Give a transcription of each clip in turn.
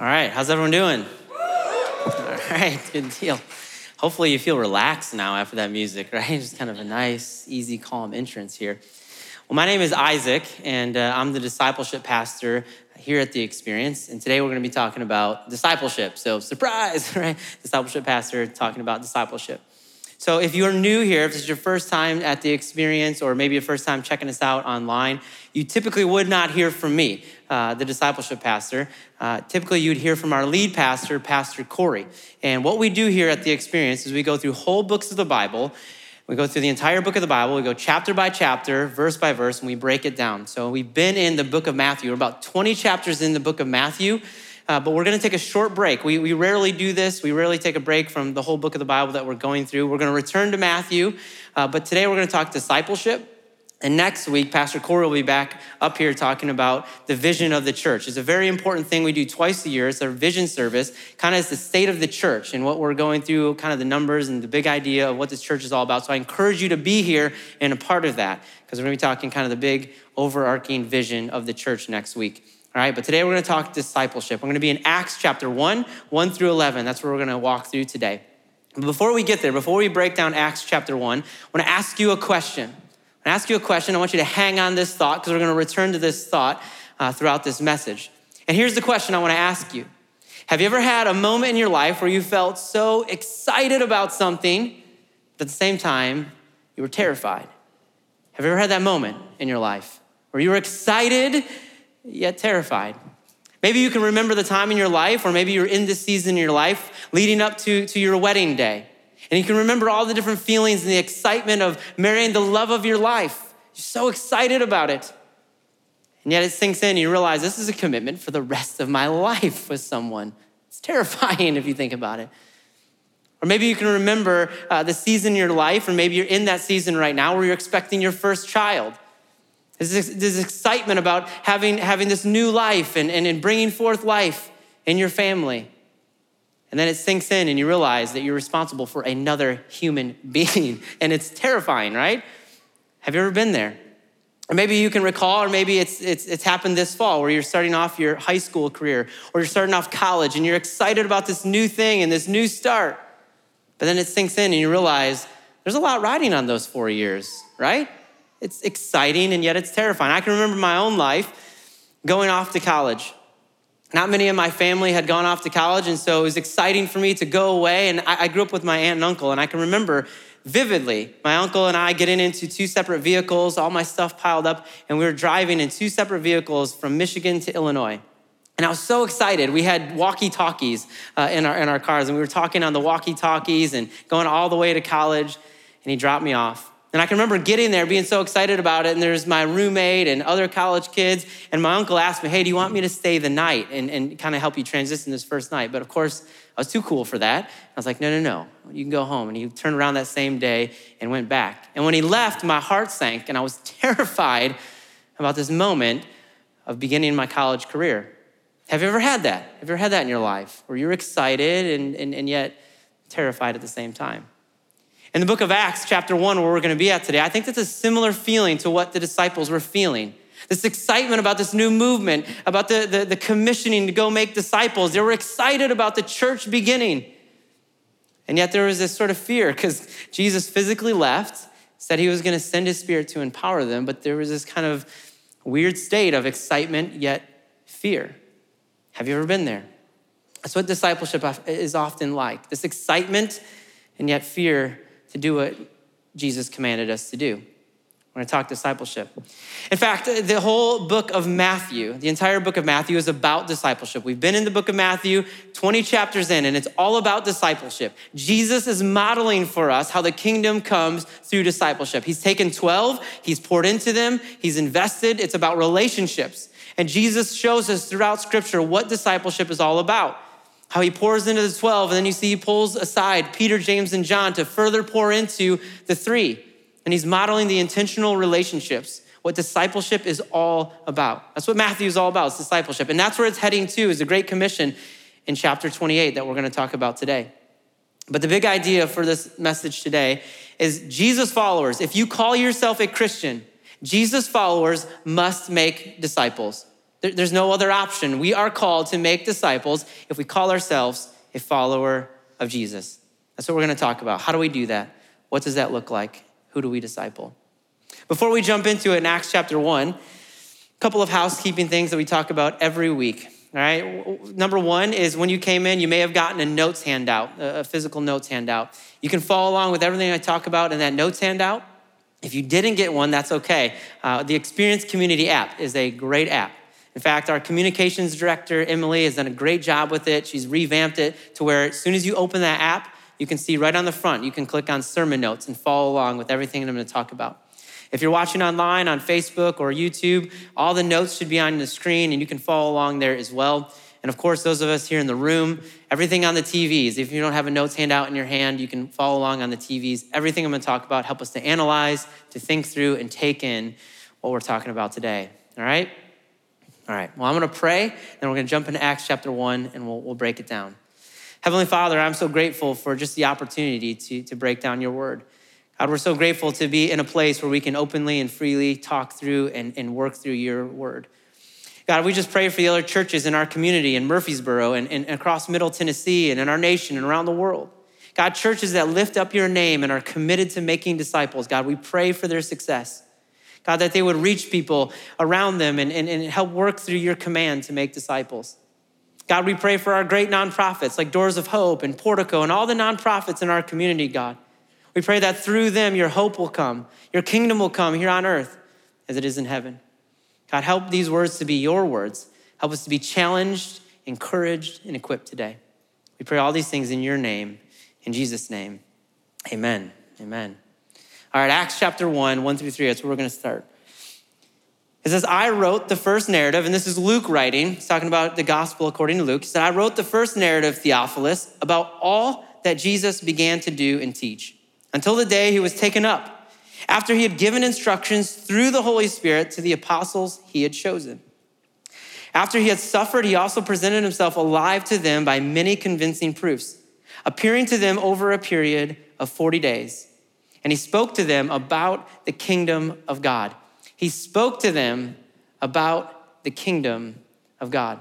All right, how's everyone doing? All right, good deal. Hopefully, you feel relaxed now after that music, right? Just kind of a nice, easy, calm entrance here. Well, my name is Isaac, and uh, I'm the discipleship pastor here at the Experience. And today we're going to be talking about discipleship. So, surprise, right? Discipleship pastor talking about discipleship. So, if you're new here, if this is your first time at the experience, or maybe your first time checking us out online, you typically would not hear from me, uh, the discipleship pastor. Uh, typically, you'd hear from our lead pastor, Pastor Corey. And what we do here at the experience is we go through whole books of the Bible. We go through the entire book of the Bible. We go chapter by chapter, verse by verse, and we break it down. So, we've been in the book of Matthew. We're about 20 chapters in the book of Matthew. Uh, but we're going to take a short break. We, we rarely do this. We rarely take a break from the whole book of the Bible that we're going through. We're going to return to Matthew, uh, but today we're going to talk discipleship. And next week, Pastor Corey will be back up here talking about the vision of the church. It's a very important thing we do twice a year. It's our vision service, kind of as the state of the church and what we're going through, kind of the numbers and the big idea of what this church is all about. So I encourage you to be here and a part of that because we're going to be talking kind of the big overarching vision of the church next week. All right, but today we're going to talk discipleship. We're going to be in Acts chapter 1, 1 through 11. That's where we're going to walk through today. But before we get there, before we break down Acts chapter 1, I want to ask you a question. I ask you a question. I want you to hang on this thought because we're going to return to this thought uh, throughout this message. And here's the question I want to ask you Have you ever had a moment in your life where you felt so excited about something, but at the same time, you were terrified? Have you ever had that moment in your life where you were excited yet terrified. Maybe you can remember the time in your life, or maybe you're in this season in your life leading up to, to your wedding day. And you can remember all the different feelings and the excitement of marrying the love of your life. You're so excited about it. And yet it sinks in, and you realize this is a commitment for the rest of my life with someone. It's terrifying if you think about it. Or maybe you can remember uh, the season in your life, or maybe you're in that season right now where you're expecting your first child. There's this, excitement about having, having this new life and, and, and bringing forth life in your family. And then it sinks in and you realize that you're responsible for another human being. And it's terrifying, right? Have you ever been there? Or maybe you can recall, or maybe it's, it's, it's happened this fall where you're starting off your high school career or you're starting off college and you're excited about this new thing and this new start. But then it sinks in and you realize there's a lot riding on those four years, right? It's exciting and yet it's terrifying. I can remember my own life going off to college. Not many of my family had gone off to college, and so it was exciting for me to go away. And I, grew up with my aunt and uncle, and I can remember vividly my uncle and I getting into two separate vehicles, all my stuff piled up, and we were driving in two separate vehicles from Michigan to Illinois. And I was so excited. We had walkie talkies uh, in, our, in our cars, and we were talking on the walkie talkies and going all the way to college. And he dropped me off. And I can remember getting there, being so excited about it. And there's my roommate and other college kids. And my uncle asked me, Hey, do you want me to stay the night and, and kind of help you transition this first night? But of course, I was too cool for that. I was like, No, no, no, you can go home. And he turned around that same day and went back. And when he left, my heart sank and I was terrified about this moment of beginning my college career. Have you ever had that? Have you ever had that in your life where you're excited and, and, and yet terrified at the same time? In the book of Acts, chapter 1, where we're going to be at today, I think that's a similar feeling to what the disciples were feeling. This excitement about this new movement, about the, the, the commissioning to go make disciples. They were excited about the church beginning. And yet there was this sort of fear because Jesus physically left, said he was going to send his spirit to empower them, but there was this kind of weird state of excitement yet fear. Have you ever been there? That's what discipleship is often like this excitement and yet fear to do what Jesus commanded us to do. We're going to talk discipleship. In fact, the whole book of Matthew, the entire book of Matthew is about discipleship. We've been in the book of Matthew 20 chapters in, and it's all about discipleship. Jesus is modeling for us how the kingdom comes through discipleship. He's taken 12, he's poured into them, he's invested. It's about relationships. And Jesus shows us throughout scripture what discipleship is all about how he pours into the 12, and then you see he pulls aside Peter, James, and John to further pour into the three. And he's modeling the intentional relationships, what discipleship is all about. That's what Matthew is all about, it's discipleship. And that's where it's heading to, is the Great Commission in chapter 28 that we're gonna talk about today. But the big idea for this message today is Jesus followers, if you call yourself a Christian, Jesus followers must make disciples. There's no other option. We are called to make disciples if we call ourselves a follower of Jesus. That's what we're going to talk about. How do we do that? What does that look like? Who do we disciple? Before we jump into it in Acts chapter 1, a couple of housekeeping things that we talk about every week. All right. Number one is when you came in, you may have gotten a notes handout, a physical notes handout. You can follow along with everything I talk about in that notes handout. If you didn't get one, that's okay. Uh, the Experience Community app is a great app. In fact, our communications director, Emily, has done a great job with it. She's revamped it to where as soon as you open that app, you can see right on the front, you can click on sermon notes and follow along with everything I'm going to talk about. If you're watching online on Facebook or YouTube, all the notes should be on the screen and you can follow along there as well. And of course, those of us here in the room, everything on the TVs. If you don't have a notes handout in your hand, you can follow along on the TVs. Everything I'm going to talk about help us to analyze, to think through, and take in what we're talking about today. All right? All right. Well, I'm going to pray, then we're going to jump into Acts chapter 1 and we'll, we'll break it down. Heavenly Father, I'm so grateful for just the opportunity to, to break down your word. God, we're so grateful to be in a place where we can openly and freely talk through and, and work through your word. God, we just pray for the other churches in our community in Murfreesboro and, and across Middle Tennessee and in our nation and around the world. God, churches that lift up your name and are committed to making disciples, God, we pray for their success. God, that they would reach people around them and, and, and help work through your command to make disciples. God, we pray for our great nonprofits like Doors of Hope and Portico and all the nonprofits in our community, God. We pray that through them your hope will come, your kingdom will come here on earth as it is in heaven. God, help these words to be your words. Help us to be challenged, encouraged, and equipped today. We pray all these things in your name, in Jesus' name. Amen. Amen. All right, Acts chapter 1, 1 through 3, that's where we're going to start. It says, I wrote the first narrative, and this is Luke writing. He's talking about the gospel according to Luke. He said, I wrote the first narrative, Theophilus, about all that Jesus began to do and teach until the day he was taken up after he had given instructions through the Holy Spirit to the apostles he had chosen. After he had suffered, he also presented himself alive to them by many convincing proofs, appearing to them over a period of 40 days. And he spoke to them about the kingdom of God. He spoke to them about the kingdom of God.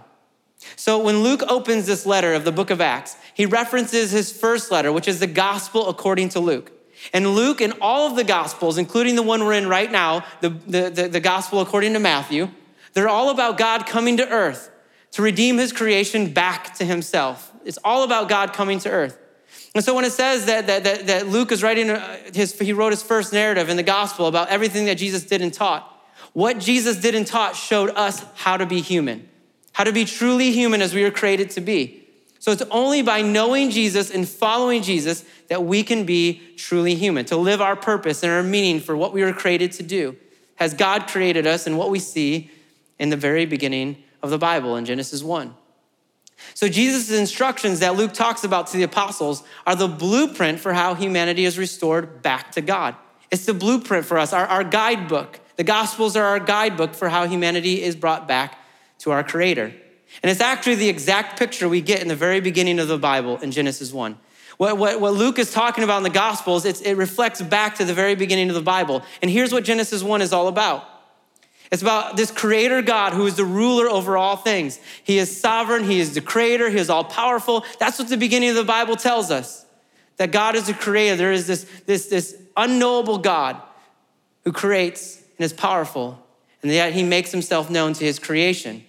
So when Luke opens this letter of the book of Acts, he references his first letter, which is the gospel according to Luke. And Luke and all of the Gospels, including the one we're in right now, the, the, the, the, Gospel according to Matthew, they're all about God coming to earth to redeem his creation back to himself. It's all about God coming to earth. And so when it says that, that, that, that Luke is writing uh, his, he wrote his first narrative in the gospel about everything that Jesus did and taught, what Jesus did and taught showed us how to be human, how to be truly human as we were created to be. So it's only by knowing Jesus and following Jesus that we can be truly human, to live our purpose and our meaning for what we were created to do. Has God created us and what we see in the very beginning of the Bible in Genesis 1. So Jesus' instructions that Luke talks about to the apostles are the blueprint for how humanity is restored back to God. It's the blueprint for us, our, our guidebook. The Gospels are our guidebook for how humanity is brought back to our Creator. And it's actually the exact picture we get in the very beginning of the Bible in Genesis 1. What, what, what Luke is talking about in the Gospels, it reflects back to the very beginning of the Bible. And here's what Genesis 1 is all about it's about this creator God who is the ruler over all things. He is sovereign, He is the creator, He is all powerful. That's what the beginning of the Bible tells us that God is the creator. There is this, this, this unknowable God who creates and is powerful, and yet He makes Himself known to His creation.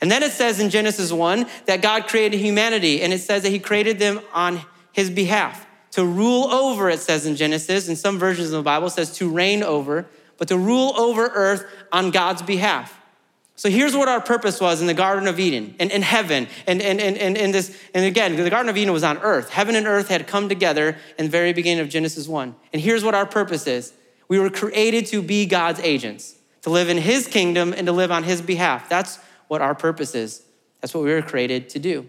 And then it says in Genesis 1 that God created humanity, and it says that He created them on His behalf. To rule over, it says in Genesis, in some versions of the Bible, says to reign over, but to rule over earth on God's behalf. So here's what our purpose was in the Garden of Eden and in heaven. And, and, and, and, and, this, and again, the Garden of Eden was on earth. Heaven and earth had come together in the very beginning of Genesis 1. And here's what our purpose is we were created to be God's agents, to live in His kingdom and to live on His behalf. That's what our purpose is. That's what we were created to do.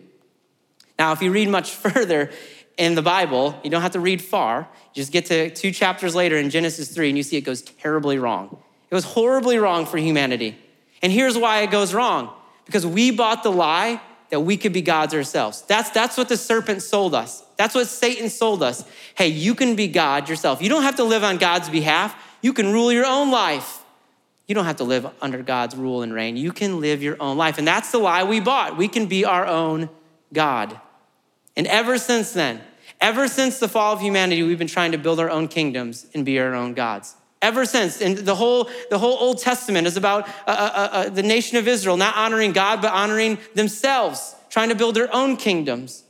Now, if you read much further in the Bible, you don't have to read far. You just get to two chapters later in Genesis 3 and you see it goes terribly wrong. It was horribly wrong for humanity. And here's why it goes wrong because we bought the lie that we could be gods ourselves. That's, that's what the serpent sold us. That's what Satan sold us. Hey, you can be God yourself. You don't have to live on God's behalf, you can rule your own life. You don't have to live under God's rule and reign. You can live your own life. And that's the lie we bought. We can be our own God. And ever since then, ever since the fall of humanity, we've been trying to build our own kingdoms and be our own gods. Ever since, and the whole the whole Old Testament is about uh, uh, uh, the nation of Israel not honoring God but honoring themselves, trying to build their own kingdoms.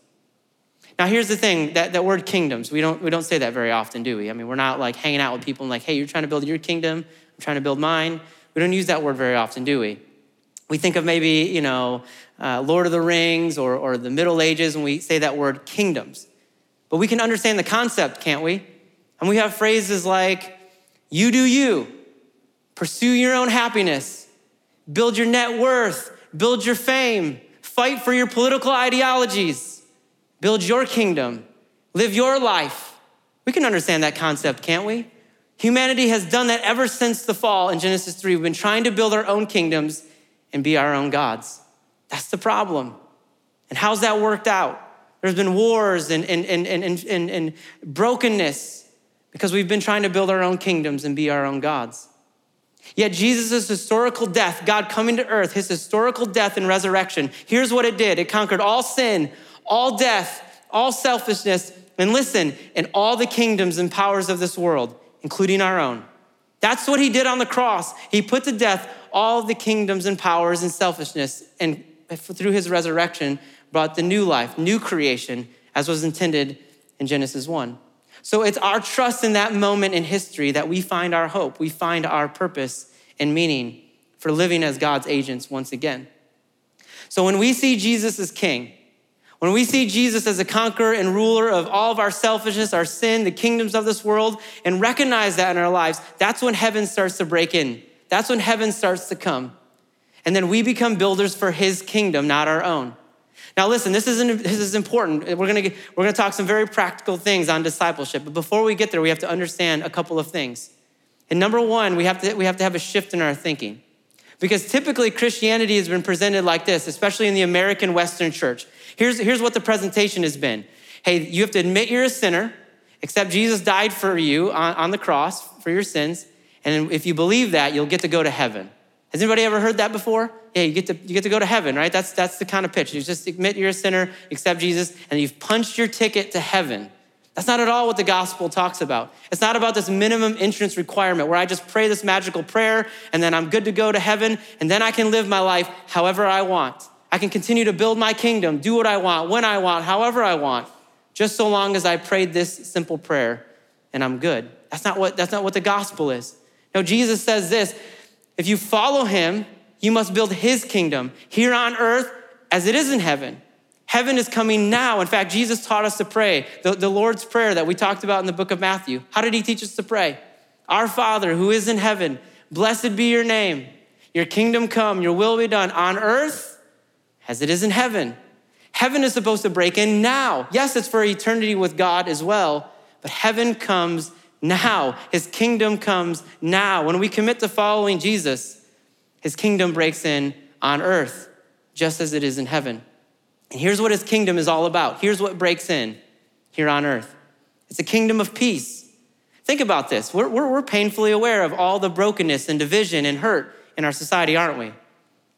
Now, here's the thing: that, that word kingdoms, we don't we don't say that very often, do we? I mean, we're not like hanging out with people and like, hey, you're trying to build your kingdom, I'm trying to build mine. We don't use that word very often, do we? We think of maybe, you know, uh, Lord of the Rings or, or the Middle Ages when we say that word kingdoms. But we can understand the concept, can't we? And we have phrases like, you do you, pursue your own happiness, build your net worth, build your fame, fight for your political ideologies, build your kingdom, live your life. We can understand that concept, can't we? Humanity has done that ever since the fall in Genesis 3. We've been trying to build our own kingdoms and be our own gods. That's the problem. And how's that worked out? There's been wars and, and, and, and, and, and brokenness because we've been trying to build our own kingdoms and be our own gods. Yet Jesus' historical death, God coming to earth, his historical death and resurrection, here's what it did it conquered all sin, all death, all selfishness, and listen, and all the kingdoms and powers of this world including our own. That's what he did on the cross. He put to death all the kingdoms and powers and selfishness, and through his resurrection, brought the new life, new creation, as was intended in Genesis 1. So it's our trust in that moment in history that we find our hope, we find our purpose and meaning for living as God's agents once again. So when we see Jesus as king, when we see Jesus as a conqueror and ruler of all of our selfishness, our sin, the kingdoms of this world, and recognize that in our lives, that's when heaven starts to break in. That's when heaven starts to come. And then we become builders for his kingdom, not our own. Now, listen, this, isn't, this is important. We're gonna, get, we're gonna talk some very practical things on discipleship. But before we get there, we have to understand a couple of things. And number one, we have to, we have, to have a shift in our thinking. Because typically Christianity has been presented like this, especially in the American Western church. Here's, here's what the presentation has been Hey, you have to admit you're a sinner, accept Jesus died for you on, on the cross for your sins, and if you believe that, you'll get to go to heaven. Has anybody ever heard that before? Yeah, you get to, you get to go to heaven, right? That's, that's the kind of pitch. You just admit you're a sinner, accept Jesus, and you've punched your ticket to heaven. That's not at all what the gospel talks about. It's not about this minimum entrance requirement where I just pray this magical prayer and then I'm good to go to heaven and then I can live my life however I want. I can continue to build my kingdom, do what I want, when I want, however I want, just so long as I prayed this simple prayer and I'm good. That's not what, that's not what the gospel is. No, Jesus says this if you follow him, you must build his kingdom here on earth as it is in heaven. Heaven is coming now. In fact, Jesus taught us to pray the, the Lord's Prayer that we talked about in the book of Matthew. How did he teach us to pray? Our Father who is in heaven, blessed be your name. Your kingdom come, your will be done on earth as it is in heaven. Heaven is supposed to break in now. Yes, it's for eternity with God as well, but heaven comes now. His kingdom comes now. When we commit to following Jesus, his kingdom breaks in on earth, just as it is in heaven. And here's what his kingdom is all about. Here's what breaks in here on earth it's a kingdom of peace. Think about this. We're, we're, we're painfully aware of all the brokenness and division and hurt in our society, aren't we?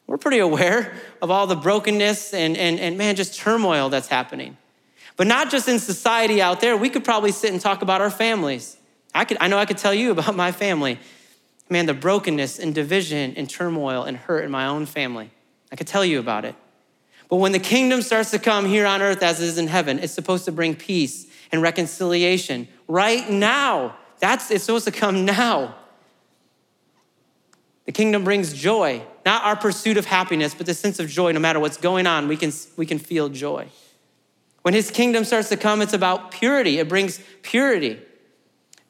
We're pretty aware of all the brokenness and, and, and man, just turmoil that's happening. But not just in society out there. We could probably sit and talk about our families. I, could, I know I could tell you about my family. Man, the brokenness and division and turmoil and hurt in my own family. I could tell you about it. But when the kingdom starts to come here on earth as it is in heaven, it's supposed to bring peace and reconciliation right now. That's it's supposed to come now. The kingdom brings joy, not our pursuit of happiness, but the sense of joy. No matter what's going on, we can, we can feel joy. When his kingdom starts to come, it's about purity. It brings purity.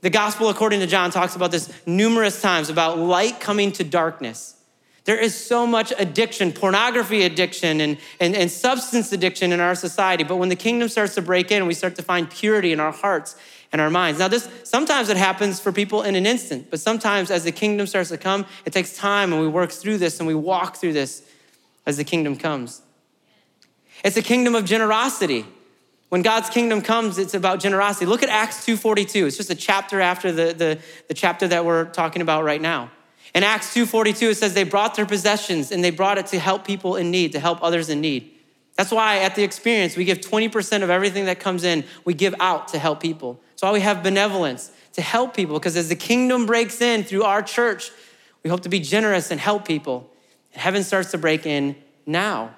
The gospel, according to John, talks about this numerous times about light coming to darkness. There is so much addiction, pornography addiction, and, and, and substance addiction in our society. But when the kingdom starts to break in, we start to find purity in our hearts and our minds. Now, this sometimes it happens for people in an instant, but sometimes as the kingdom starts to come, it takes time and we work through this and we walk through this as the kingdom comes. It's a kingdom of generosity. When God's kingdom comes, it's about generosity. Look at Acts 2.42. It's just a chapter after the, the, the chapter that we're talking about right now. In Acts 2:42 it says they brought their possessions and they brought it to help people in need, to help others in need. That's why at the experience we give 20% of everything that comes in, we give out to help people. That's why we have benevolence to help people because as the kingdom breaks in through our church, we hope to be generous and help people. And heaven starts to break in now.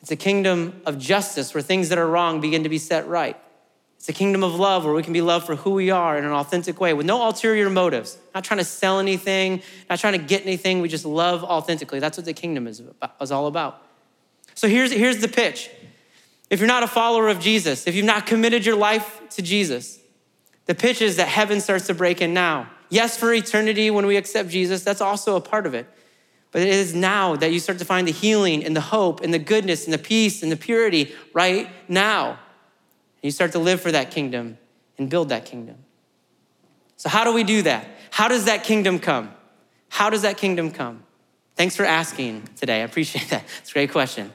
It's a kingdom of justice where things that are wrong begin to be set right. It's a kingdom of love where we can be loved for who we are in an authentic way with no ulterior motives, not trying to sell anything, not trying to get anything. We just love authentically. That's what the kingdom is, about, is all about. So here's, here's the pitch. If you're not a follower of Jesus, if you've not committed your life to Jesus, the pitch is that heaven starts to break in now. Yes, for eternity when we accept Jesus, that's also a part of it. But it is now that you start to find the healing and the hope and the goodness and the peace and the purity right now. And you start to live for that kingdom and build that kingdom. So, how do we do that? How does that kingdom come? How does that kingdom come? Thanks for asking today. I appreciate that. It's a great question.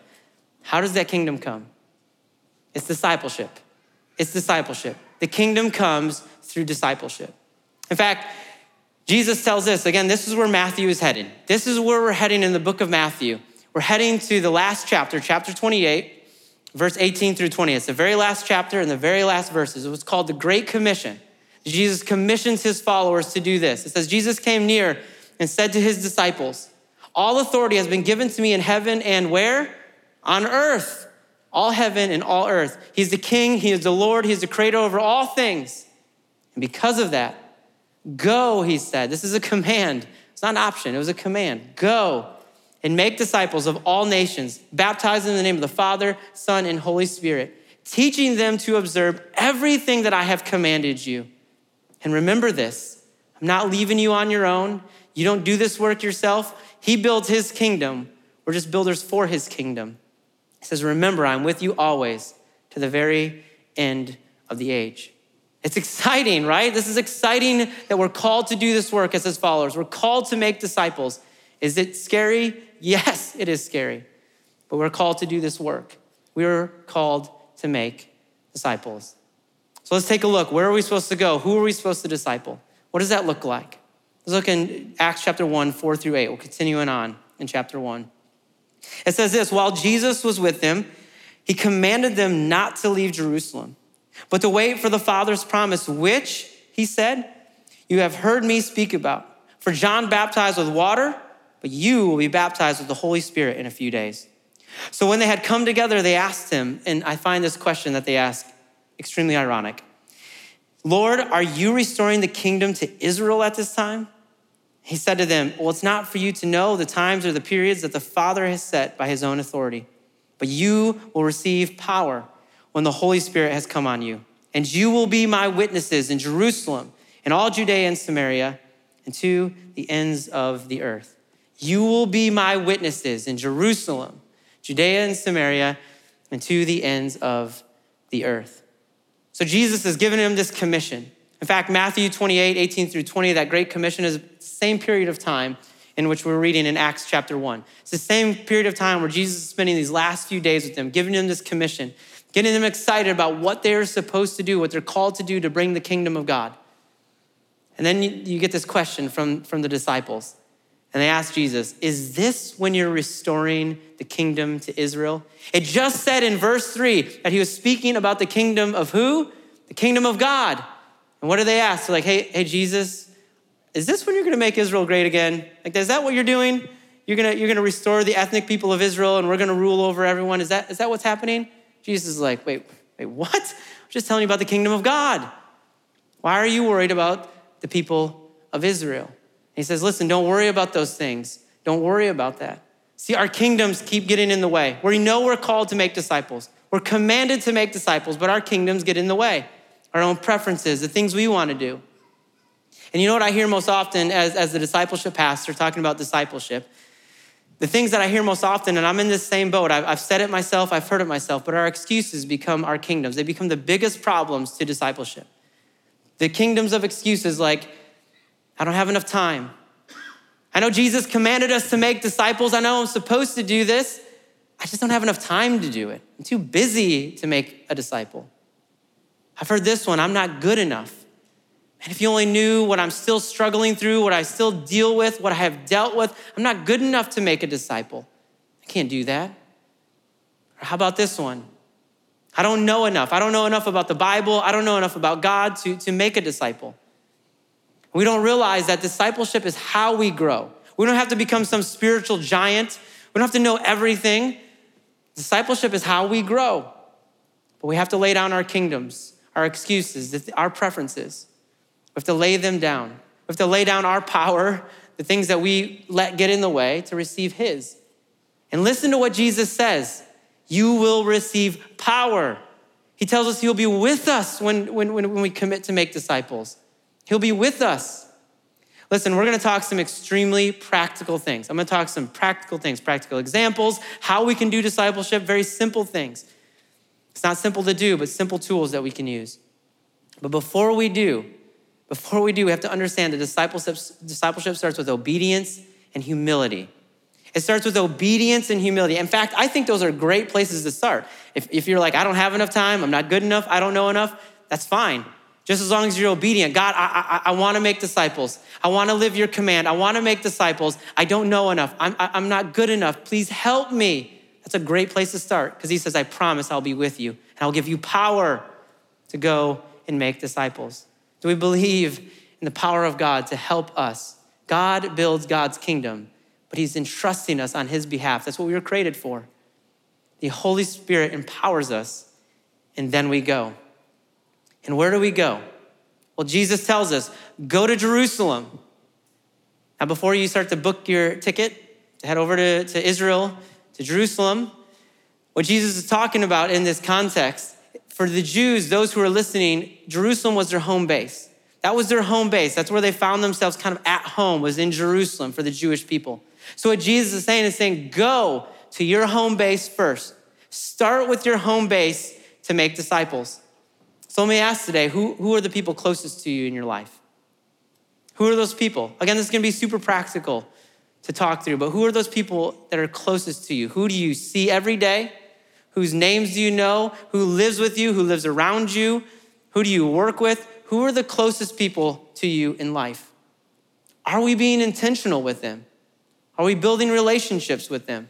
How does that kingdom come? It's discipleship. It's discipleship. The kingdom comes through discipleship. In fact, Jesus tells us again, this is where Matthew is headed. This is where we're heading in the book of Matthew. We're heading to the last chapter, chapter 28, verse 18 through 20. It's the very last chapter and the very last verses. It was called the Great Commission. Jesus commissions his followers to do this. It says, Jesus came near and said to his disciples, All authority has been given to me in heaven and where? On earth. All heaven and all earth. He's the king, he is the Lord, he's the creator over all things. And because of that, Go, he said. This is a command. It's not an option, it was a command. Go and make disciples of all nations, baptizing in the name of the Father, Son, and Holy Spirit, teaching them to observe everything that I have commanded you. And remember this I'm not leaving you on your own. You don't do this work yourself. He builds his kingdom. We're just builders for his kingdom. He says, Remember, I'm with you always to the very end of the age. It's exciting, right? This is exciting that we're called to do this work as his followers. We're called to make disciples. Is it scary? Yes, it is scary. But we're called to do this work. We're called to make disciples. So let's take a look. Where are we supposed to go? Who are we supposed to disciple? What does that look like? Let's look in Acts chapter 1, 4 through 8. We'll continue on in chapter 1. It says this While Jesus was with them, he commanded them not to leave Jerusalem but to wait for the Father's promise, which, he said, you have heard me speak about. For John baptized with water, but you will be baptized with the Holy Spirit in a few days. So when they had come together, they asked him, and I find this question that they ask extremely ironic Lord, are you restoring the kingdom to Israel at this time? He said to them, Well, it's not for you to know the times or the periods that the Father has set by his own authority, but you will receive power when the Holy Spirit has come on you. And you will be my witnesses in Jerusalem and all Judea and Samaria and to the ends of the earth. You will be my witnesses in Jerusalem, Judea and Samaria, and to the ends of the earth. So Jesus has given him this commission. In fact, Matthew 28, 18 through 20, that great commission is the same period of time in which we're reading in Acts chapter 1. It's the same period of time where Jesus is spending these last few days with them, giving them this commission getting them excited about what they're supposed to do, what they're called to do to bring the kingdom of God. And then you, get this question from, from the disciples. And they ask Jesus, Is this when you're restoring the kingdom to Israel? It just said in verse three that he was speaking about the kingdom of who? The kingdom of God. And what do they ask? They're like, Hey, hey, Jesus, is this when you're gonna make Israel great again? Like, is that what you're doing? You're gonna, you're gonna restore the ethnic people of Israel and we're gonna rule over everyone? Is that, is that what's happening? Jesus is like, wait, wait, what? I'm just telling you about the kingdom of God. Why are you worried about the people of Israel? he says, listen, don't worry about those things. Don't worry about that. See, our kingdoms keep getting in the way. We know we're called to make disciples. We're commanded to make disciples, but our kingdoms get in the way. Our own preferences, the things we want to do. And you know what I hear most often as, as the discipleship pastor talking about discipleship the things that I hear most often, and I'm in this same boat, I've, I've said it myself, I've heard it myself, but our excuses become our kingdoms. They become the biggest problems to discipleship. The kingdoms of excuses like, I don't have enough time. I know Jesus commanded us to make disciples. I know I'm supposed to do this. I just don't have enough time to do it. I'm too busy to make a disciple. I've heard this one I'm not good enough. And if you only knew what I'm still struggling through, what I still deal with, what I have dealt with, I'm not good enough to make a disciple. I can't do that. Or how about this one? I don't know enough. I don't know enough about the Bible. I don't know enough about God to, to make a disciple. We don't realize that discipleship is how we grow. We don't have to become some spiritual giant. We don't have to know everything. Discipleship is how we grow. But we have to lay down our kingdoms, our excuses, our preferences. We have to lay them down. We have to lay down our power, the things that we let get in the way to receive His. And listen to what Jesus says you will receive power. He tells us He'll be with us when, when, when we commit to make disciples. He'll be with us. Listen, we're gonna talk some extremely practical things. I'm gonna talk some practical things, practical examples, how we can do discipleship, very simple things. It's not simple to do, but simple tools that we can use. But before we do, before we do, we have to understand that discipleship, discipleship starts with obedience and humility. It starts with obedience and humility. In fact, I think those are great places to start. If, if you're like, I don't have enough time, I'm not good enough, I don't know enough, that's fine. Just as long as you're obedient. God, I, I, I want to make disciples. I want to live your command. I want to make disciples. I don't know enough. I'm, I'm not good enough. Please help me. That's a great place to start because he says, I promise I'll be with you and I'll give you power to go and make disciples. Do we believe in the power of God to help us? God builds God's kingdom, but He's entrusting us on His behalf. That's what we were created for. The Holy Spirit empowers us, and then we go. And where do we go? Well, Jesus tells us go to Jerusalem. Now, before you start to book your ticket to head over to, to Israel, to Jerusalem, what Jesus is talking about in this context for the Jews, those who are listening, Jerusalem was their home base. That was their home base. That's where they found themselves kind of at home, was in Jerusalem for the Jewish people. So, what Jesus is saying is saying, go to your home base first. Start with your home base to make disciples. So, let me ask today who, who are the people closest to you in your life? Who are those people? Again, this is gonna be super practical to talk through, but who are those people that are closest to you? Who do you see every day? Whose names do you know? Who lives with you? Who lives around you? Who do you work with? Who are the closest people to you in life? Are we being intentional with them? Are we building relationships with them?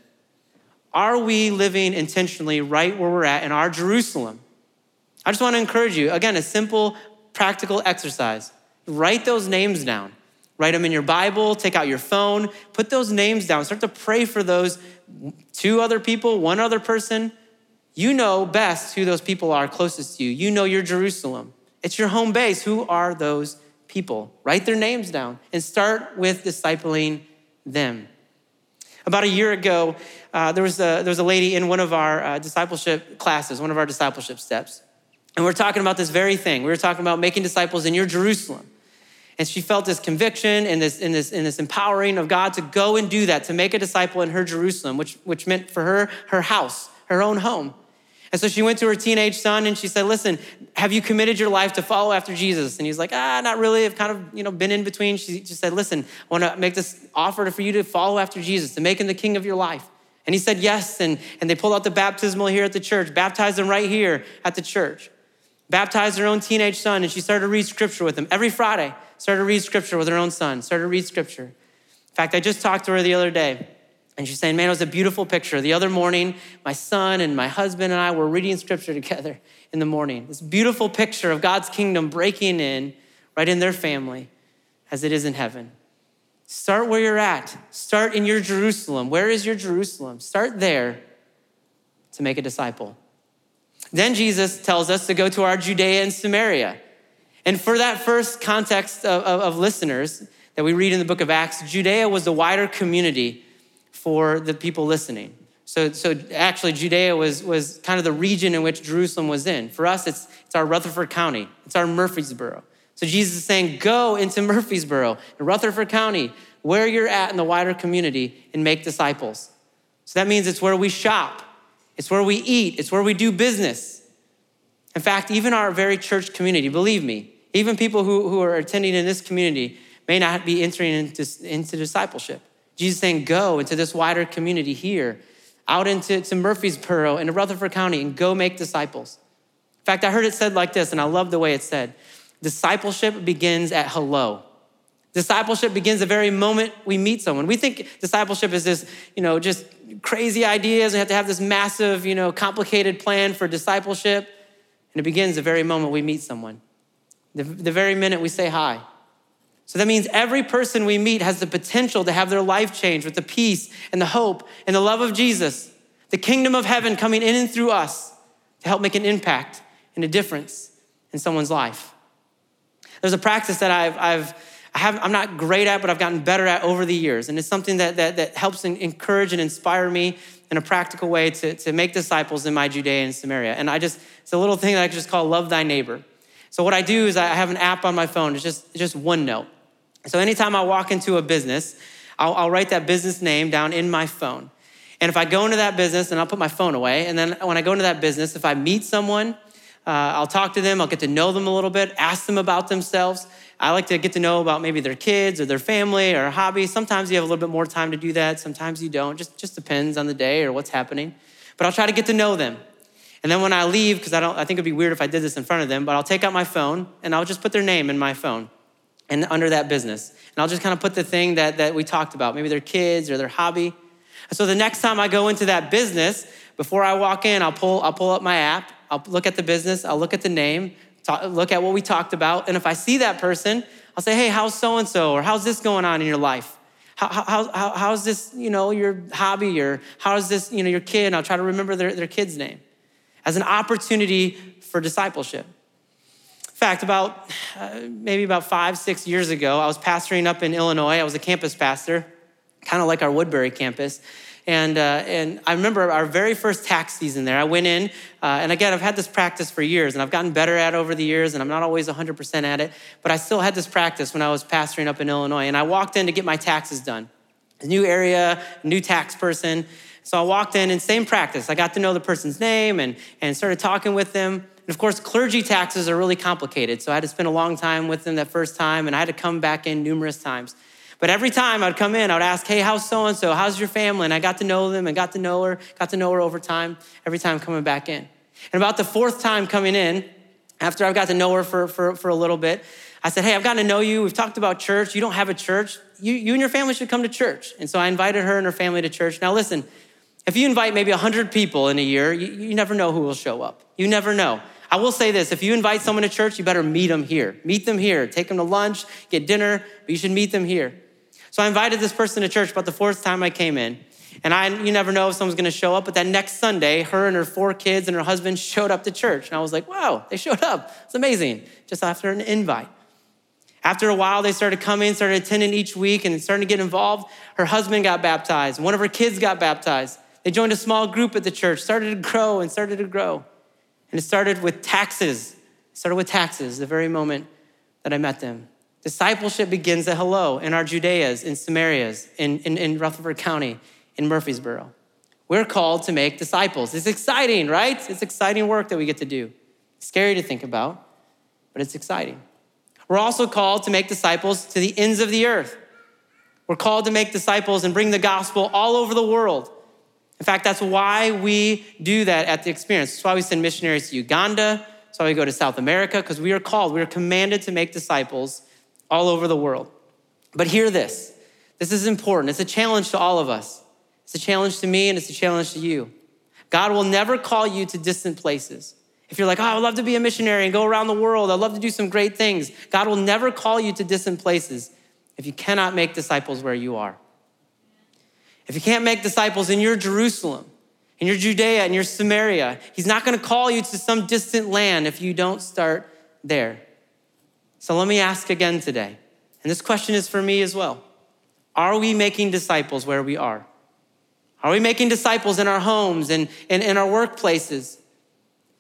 Are we living intentionally right where we're at in our Jerusalem? I just want to encourage you again, a simple, practical exercise. Write those names down. Write them in your Bible, take out your phone, put those names down. Start to pray for those two other people, one other person. You know best who those people are closest to you. You know your Jerusalem. It's your home base. Who are those people? Write their names down and start with discipling them. About a year ago, uh, there, was a, there was a lady in one of our uh, discipleship classes, one of our discipleship steps. And we are talking about this very thing. We were talking about making disciples in your Jerusalem. And she felt this conviction and this, and this, and this empowering of God to go and do that, to make a disciple in her Jerusalem, which, which meant for her, her house, her own home. And so she went to her teenage son and she said, Listen, have you committed your life to follow after Jesus? And he's like, Ah, not really. I've kind of, you know, been in between. She just said, Listen, I want to make this offer for you to follow after Jesus, to make him the king of your life. And he said, Yes. And, and they pulled out the baptismal here at the church, baptized him right here at the church. Baptized her own teenage son, and she started to read scripture with him every Friday. Started to read scripture with her own son, started to read scripture. In fact, I just talked to her the other day. And she's saying, Man, it was a beautiful picture. The other morning, my son and my husband and I were reading scripture together in the morning. This beautiful picture of God's kingdom breaking in right in their family as it is in heaven. Start where you're at. Start in your Jerusalem. Where is your Jerusalem? Start there to make a disciple. Then Jesus tells us to go to our Judea and Samaria. And for that first context of, of, of listeners that we read in the book of Acts, Judea was the wider community for the people listening. So, so actually, Judea was, was kind of the region in which Jerusalem was in. For us, it's, it's our Rutherford County, it's our Murfreesboro. So Jesus is saying, go into Murfreesboro, in Rutherford County, where you're at in the wider community, and make disciples. So that means it's where we shop, it's where we eat, it's where we do business. In fact, even our very church community, believe me, even people who, who are attending in this community may not be entering into, into discipleship. Jesus saying, go into this wider community here, out into to Murfreesboro, into Rutherford County, and go make disciples. In fact, I heard it said like this, and I love the way it said discipleship begins at hello. Discipleship begins the very moment we meet someone. We think discipleship is this, you know, just crazy ideas. We have to have this massive, you know, complicated plan for discipleship. And it begins the very moment we meet someone, the, the very minute we say hi. So that means every person we meet has the potential to have their life changed with the peace and the hope and the love of Jesus, the kingdom of heaven coming in and through us to help make an impact and a difference in someone's life. There's a practice that I've, I've I have, I'm not great at, but I've gotten better at over the years. And it's something that, that, that helps encourage and inspire me in a practical way to, to make disciples in my Judea and Samaria. And I just, it's a little thing that I just call love thy neighbor. So what I do is I have an app on my phone. It's just, it's just OneNote. So anytime I walk into a business, I'll, I'll write that business name down in my phone. And if I go into that business, and I'll put my phone away, and then when I go into that business, if I meet someone, uh, I'll talk to them, I'll get to know them a little bit, ask them about themselves. I like to get to know about maybe their kids or their family or hobbies. Sometimes you have a little bit more time to do that, sometimes you don't. Just, just depends on the day or what's happening. But I'll try to get to know them. And then when I leave, because I don't I think it'd be weird if I did this in front of them, but I'll take out my phone and I'll just put their name in my phone and under that business. And I'll just kind of put the thing that, that we talked about, maybe their kids or their hobby. So the next time I go into that business, before I walk in, I'll pull, I'll pull up my app I'll look at the business, I'll look at the name, talk, look at what we talked about. And if I see that person, I'll say, hey, how's so and so? Or how's this going on in your life? How, how, how, how's this, you know, your hobby? Or how's this, you know, your kid? And I'll try to remember their, their kid's name as an opportunity for discipleship. In fact, about uh, maybe about five, six years ago, I was pastoring up in Illinois. I was a campus pastor, kind of like our Woodbury campus. And, uh, and I remember our very first tax season there. I went in, uh, and again, I've had this practice for years, and I've gotten better at over the years, and I'm not always 100% at it, but I still had this practice when I was pastoring up in Illinois. And I walked in to get my taxes done. A new area, new tax person. So I walked in and same practice. I got to know the person's name and, and started talking with them. And of course, clergy taxes are really complicated. So I had to spend a long time with them that first time, and I had to come back in numerous times. But every time I'd come in, I would ask, hey, how's so and so? How's your family? And I got to know them and got to know her, got to know her over time, every time coming back in. And about the fourth time coming in, after I've got to know her for, for, for a little bit, I said, hey, I've gotten to know you. We've talked about church. You don't have a church. You, you and your family should come to church. And so I invited her and her family to church. Now, listen, if you invite maybe 100 people in a year, you, you never know who will show up. You never know. I will say this if you invite someone to church, you better meet them here. Meet them here. Take them to lunch, get dinner, but you should meet them here. So I invited this person to church about the fourth time I came in. And I, you never know if someone's gonna show up, but that next Sunday, her and her four kids and her husband showed up to church. And I was like, wow, they showed up. It's amazing, just after an invite. After a while, they started coming, started attending each week, and starting to get involved. Her husband got baptized. One of her kids got baptized. They joined a small group at the church, started to grow and started to grow. And it started with taxes. It started with taxes the very moment that I met them. Discipleship begins at hello in our Judeas, in Samarias, in, in, in Rutherford County, in Murfreesboro. We're called to make disciples. It's exciting, right? It's exciting work that we get to do. scary to think about, but it's exciting. We're also called to make disciples to the ends of the earth. We're called to make disciples and bring the gospel all over the world. In fact, that's why we do that at the experience. That's why we send missionaries to Uganda. That's why we go to South America, because we are called, we are commanded to make disciples all over the world. But hear this this is important. It's a challenge to all of us. It's a challenge to me and it's a challenge to you. God will never call you to distant places. If you're like, oh, I'd love to be a missionary and go around the world, I'd love to do some great things, God will never call you to distant places if you cannot make disciples where you are. If you can't make disciples in your Jerusalem, in your Judea, in your Samaria, He's not gonna call you to some distant land if you don't start there. So let me ask again today, and this question is for me as well. Are we making disciples where we are? Are we making disciples in our homes and in our workplaces,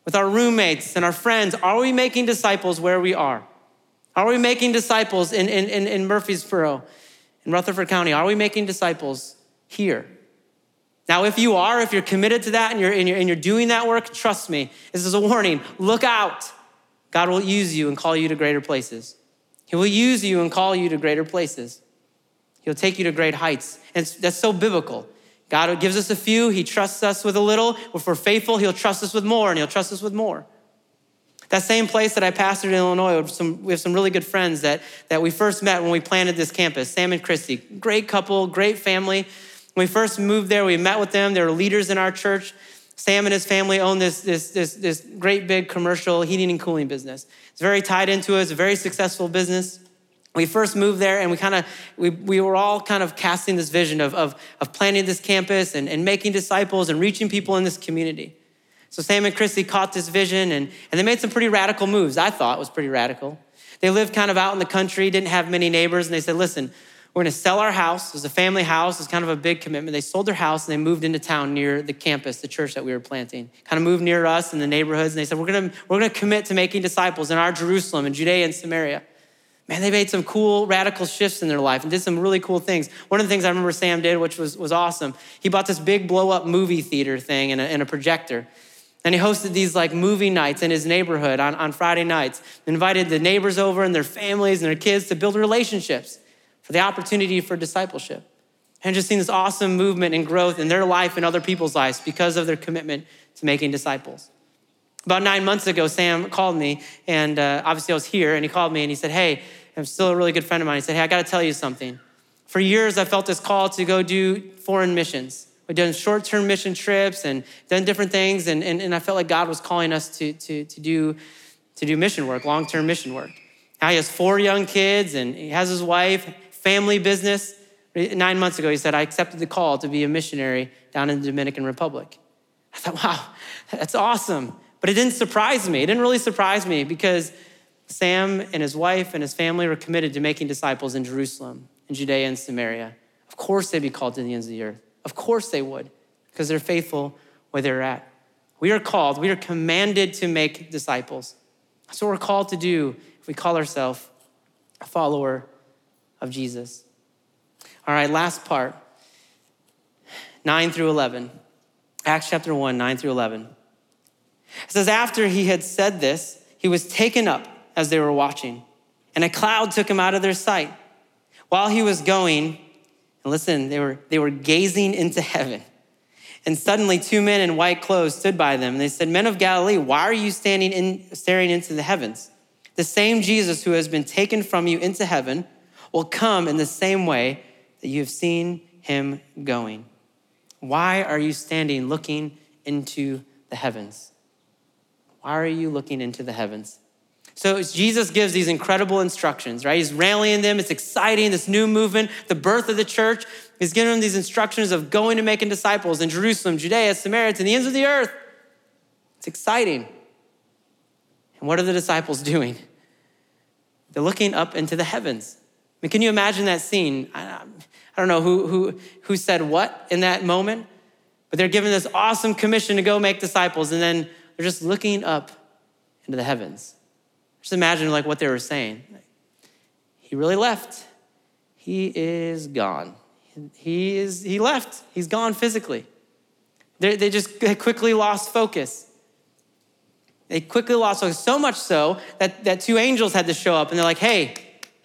with our roommates and our friends? Are we making disciples where we are? Are we making disciples in, in, in, in Murfreesboro, in Rutherford County? Are we making disciples here? Now, if you are, if you're committed to that and you're, and you're, and you're doing that work, trust me, this is a warning. Look out. God will use you and call you to greater places. He will use you and call you to greater places. He'll take you to great heights. And that's so biblical. God gives us a few, He trusts us with a little. If we're faithful, He'll trust us with more, and He'll trust us with more. That same place that I pastored in Illinois, some, we have some really good friends that, that we first met when we planted this campus, Sam and Christy. Great couple, great family. When we first moved there, we met with them. They were leaders in our church. Sam and his family own this, this, this, this great big commercial heating and cooling business. It's very tied into it. It's a very successful business. We first moved there and we kind of, we, we were all kind of casting this vision of, of, of planning this campus and, and making disciples and reaching people in this community. So Sam and Christy caught this vision and, and they made some pretty radical moves. I thought was pretty radical. They lived kind of out in the country, didn't have many neighbors, and they said, listen, we're gonna sell our house. It was a family house. It's kind of a big commitment. They sold their house and they moved into town near the campus, the church that we were planting. Kind of moved near us in the neighborhoods. And they said, we're gonna, we're gonna commit to making disciples in our Jerusalem and Judea and Samaria. Man, they made some cool radical shifts in their life and did some really cool things. One of the things I remember Sam did, which was, was awesome, he bought this big blow up movie theater thing and a, and a projector. And he hosted these like movie nights in his neighborhood on, on Friday nights, invited the neighbors over and their families and their kids to build relationships for the opportunity for discipleship. And just seen this awesome movement and growth in their life and other people's lives because of their commitment to making disciples. About nine months ago, Sam called me, and uh, obviously I was here, and he called me and he said, Hey, I'm still a really good friend of mine. He said, Hey, I got to tell you something. For years, I felt this call to go do foreign missions. We've done short term mission trips and done different things, and, and, and I felt like God was calling us to, to, to, do, to do mission work, long term mission work. Now he has four young kids, and he has his wife, family business. Nine months ago, he said, I accepted the call to be a missionary down in the Dominican Republic. I thought, wow, that's awesome. But it didn't surprise me. It didn't really surprise me because Sam and his wife and his family were committed to making disciples in Jerusalem, in Judea and Samaria. Of course, they'd be called to the ends of the earth. Of course, they would, because they're faithful where they're at. We are called, we are commanded to make disciples. That's what we're called to do if we call ourselves a follower of Jesus. All right, last part 9 through 11. Acts chapter 1, 9 through 11. It says, After he had said this, he was taken up as they were watching, and a cloud took him out of their sight. While he was going, and listen, they were, they were gazing into heaven. And suddenly, two men in white clothes stood by them. And they said, Men of Galilee, why are you standing in, staring into the heavens? The same Jesus who has been taken from you into heaven will come in the same way that you have seen him going. Why are you standing looking into the heavens? Why are you looking into the heavens? So Jesus gives these incredible instructions, right? He's rallying them. It's exciting, this new movement, the birth of the church. He's giving them these instructions of going and making disciples in Jerusalem, Judea, Samaria, to the ends of the earth. It's exciting. And what are the disciples doing? They're looking up into the heavens mean, can you imagine that scene? I, I don't know who, who, who said what in that moment, but they're given this awesome commission to go make disciples, and then they're just looking up into the heavens. Just imagine like what they were saying. He really left. He is gone. He is he left. He's gone physically. They, they just quickly lost focus. They quickly lost focus, so much so that, that two angels had to show up and they're like, hey,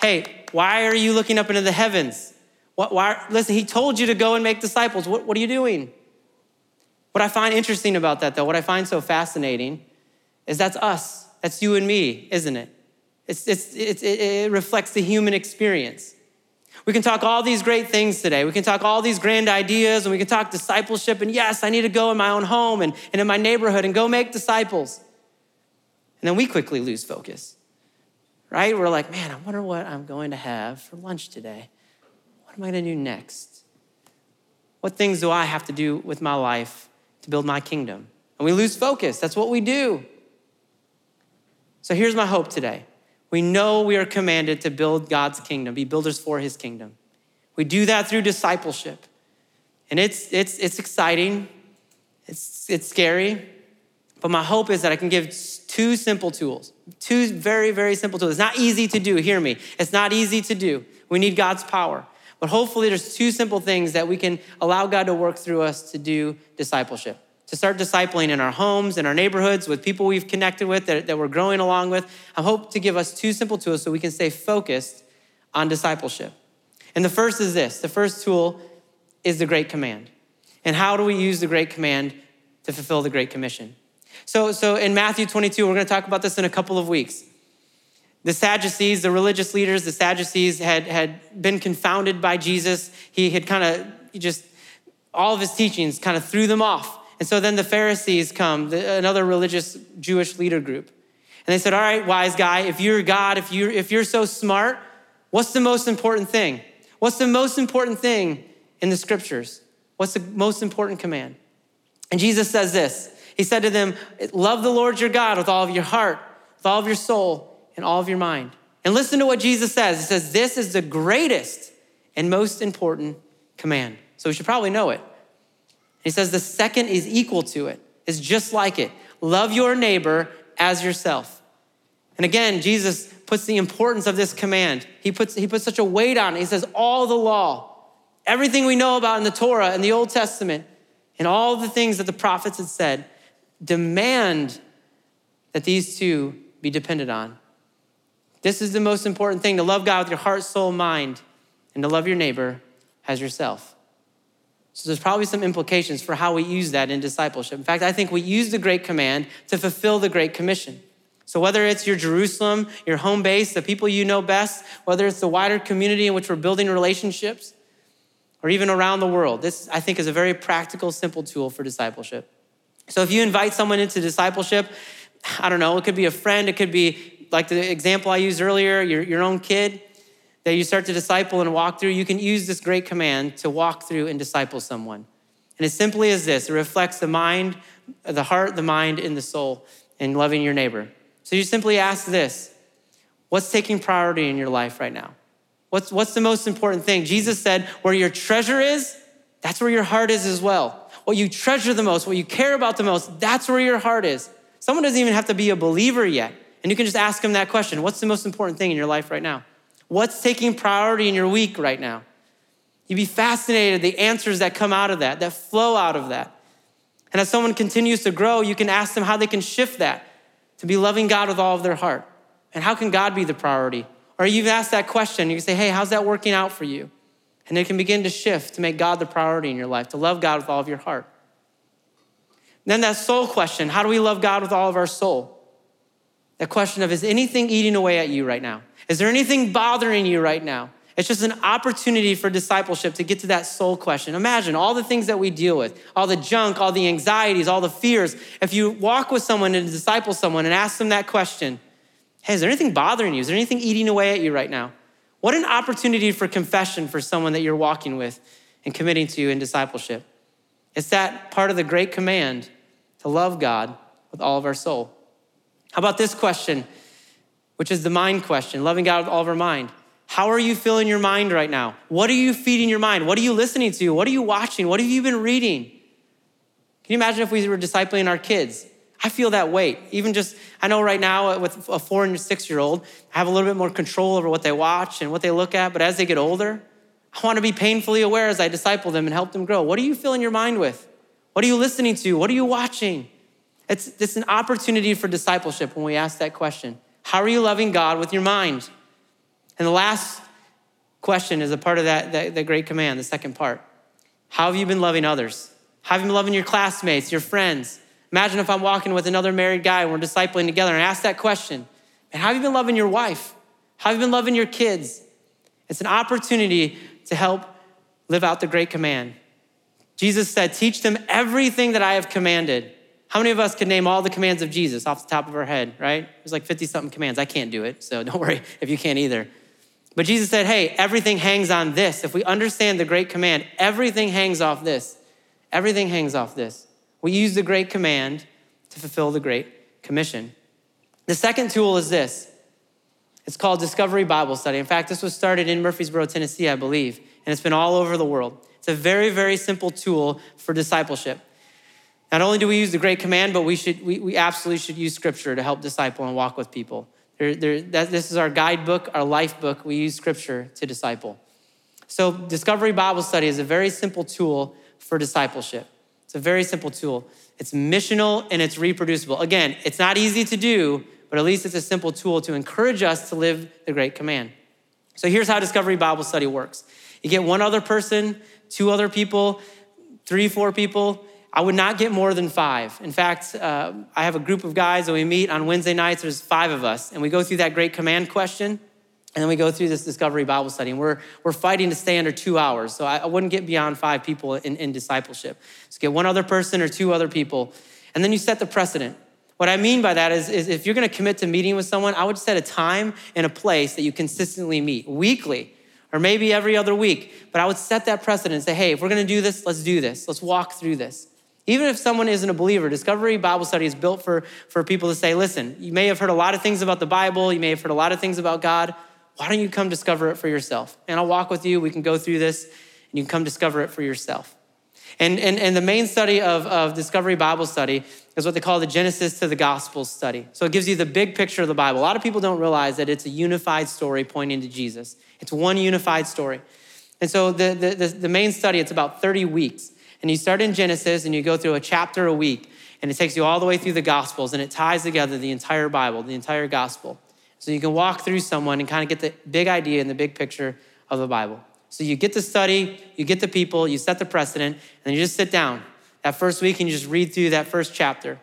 hey, why are you looking up into the heavens? What, why, listen, he told you to go and make disciples. What, what are you doing? What I find interesting about that, though, what I find so fascinating is that's us. That's you and me, isn't it? It's, it's, it's, it reflects the human experience. We can talk all these great things today. We can talk all these grand ideas and we can talk discipleship. And yes, I need to go in my own home and, and in my neighborhood and go make disciples. And then we quickly lose focus right? We're like, man, I wonder what I'm going to have for lunch today. What am I going to do next? What things do I have to do with my life to build my kingdom? And we lose focus. That's what we do. So here's my hope today. We know we are commanded to build God's kingdom, be builders for his kingdom. We do that through discipleship. And it's, it's, it's exciting, it's, it's scary, but my hope is that I can give two simple tools, two very, very simple tools. It's not easy to do, hear me. It's not easy to do. We need God's power. But hopefully, there's two simple things that we can allow God to work through us to do discipleship, to start discipling in our homes, in our neighborhoods, with people we've connected with that, that we're growing along with. I hope to give us two simple tools so we can stay focused on discipleship. And the first is this the first tool is the Great Command. And how do we use the Great Command to fulfill the Great Commission? So, so in Matthew 22, we're going to talk about this in a couple of weeks. The Sadducees, the religious leaders, the Sadducees had, had been confounded by Jesus. He had kind of just, all of his teachings kind of threw them off. And so then the Pharisees come, the, another religious Jewish leader group. And they said, All right, wise guy, if you're God, if you're, if you're so smart, what's the most important thing? What's the most important thing in the scriptures? What's the most important command? And Jesus says this He said to them, Love the Lord your God with all of your heart, with all of your soul, and all of your mind. And listen to what Jesus says. He says, This is the greatest and most important command. So we should probably know it. He says, The second is equal to it, it's just like it. Love your neighbor as yourself. And again, Jesus puts the importance of this command. He puts, he puts such a weight on it. He says, All the law, everything we know about in the Torah and the Old Testament, and all the things that the prophets had said demand that these two be dependent on. This is the most important thing to love God with your heart, soul, mind, and to love your neighbor as yourself. So there's probably some implications for how we use that in discipleship. In fact, I think we use the Great Command to fulfill the Great Commission. So whether it's your Jerusalem, your home base, the people you know best, whether it's the wider community in which we're building relationships, or even around the world. This, I think, is a very practical, simple tool for discipleship. So if you invite someone into discipleship, I don't know, it could be a friend, it could be like the example I used earlier, your, your own kid that you start to disciple and walk through, you can use this great command to walk through and disciple someone. And as simply as this, it reflects the mind, the heart, the mind, and the soul, and loving your neighbor. So you simply ask this What's taking priority in your life right now? What's, what's the most important thing? Jesus said, where your treasure is, that's where your heart is as well. What you treasure the most, what you care about the most, that's where your heart is. Someone doesn't even have to be a believer yet. And you can just ask them that question What's the most important thing in your life right now? What's taking priority in your week right now? You'd be fascinated the answers that come out of that, that flow out of that. And as someone continues to grow, you can ask them how they can shift that to be loving God with all of their heart. And how can God be the priority? Or you've asked that question, you can say, hey, how's that working out for you? And it can begin to shift to make God the priority in your life, to love God with all of your heart. And then that soul question how do we love God with all of our soul? That question of, is anything eating away at you right now? Is there anything bothering you right now? It's just an opportunity for discipleship to get to that soul question. Imagine all the things that we deal with, all the junk, all the anxieties, all the fears. If you walk with someone and disciple someone and ask them that question, Hey, is there anything bothering you? Is there anything eating away at you right now? What an opportunity for confession for someone that you're walking with and committing to in discipleship. It's that part of the great command to love God with all of our soul. How about this question, which is the mind question loving God with all of our mind? How are you filling your mind right now? What are you feeding your mind? What are you listening to? What are you watching? What have you been reading? Can you imagine if we were discipling our kids? I feel that weight. Even just, I know right now with a four and six year old, I have a little bit more control over what they watch and what they look at. But as they get older, I want to be painfully aware as I disciple them and help them grow. What are you filling your mind with? What are you listening to? What are you watching? It's, it's an opportunity for discipleship when we ask that question. How are you loving God with your mind? And the last question is a part of that, that, that great command, the second part. How have you been loving others? How have you been loving your classmates, your friends? Imagine if I'm walking with another married guy and we're discipling together and I ask that question, and how have you been loving your wife? How have you been loving your kids? It's an opportunity to help live out the great command. Jesus said, Teach them everything that I have commanded. How many of us can name all the commands of Jesus off the top of our head, right? There's like 50 something commands. I can't do it, so don't worry if you can't either. But Jesus said, Hey, everything hangs on this. If we understand the great command, everything hangs off this. Everything hangs off this. We use the Great Command to fulfill the Great Commission. The second tool is this it's called Discovery Bible Study. In fact, this was started in Murfreesboro, Tennessee, I believe, and it's been all over the world. It's a very, very simple tool for discipleship. Not only do we use the Great Command, but we, should, we, we absolutely should use Scripture to help disciple and walk with people. There, there, that, this is our guidebook, our life book. We use Scripture to disciple. So, Discovery Bible Study is a very simple tool for discipleship. It's a very simple tool. It's missional and it's reproducible. Again, it's not easy to do, but at least it's a simple tool to encourage us to live the great command. So here's how Discovery Bible Study works you get one other person, two other people, three, four people, I would not get more than five. In fact, uh, I have a group of guys that we meet on Wednesday nights. There's five of us, and we go through that great command question, and then we go through this discovery Bible study. And we're, we're fighting to stay under two hours. So I, I wouldn't get beyond five people in, in discipleship. So get one other person or two other people, and then you set the precedent. What I mean by that is, is if you're gonna commit to meeting with someone, I would set a time and a place that you consistently meet weekly or maybe every other week. But I would set that precedent and say, hey, if we're gonna do this, let's do this. Let's walk through this. Even if someone isn't a believer, Discovery Bible Study is built for, for people to say, listen, you may have heard a lot of things about the Bible, you may have heard a lot of things about God. Why don't you come discover it for yourself? And I'll walk with you, we can go through this, and you can come discover it for yourself. And, and, and the main study of, of Discovery Bible Study is what they call the Genesis to the Gospels study. So it gives you the big picture of the Bible. A lot of people don't realize that it's a unified story pointing to Jesus. It's one unified story. And so the, the, the, main study, it's about 30 weeks. And you start in Genesis and you go through a chapter a week, and it takes you all the way through the Gospels, and it ties together the entire Bible, the entire Gospel. So you can walk through someone and kind of get the big idea and the big picture of the Bible. So you get the study, you get the people, you set the precedent, and then you just sit down that first week and you just read through that first chapter.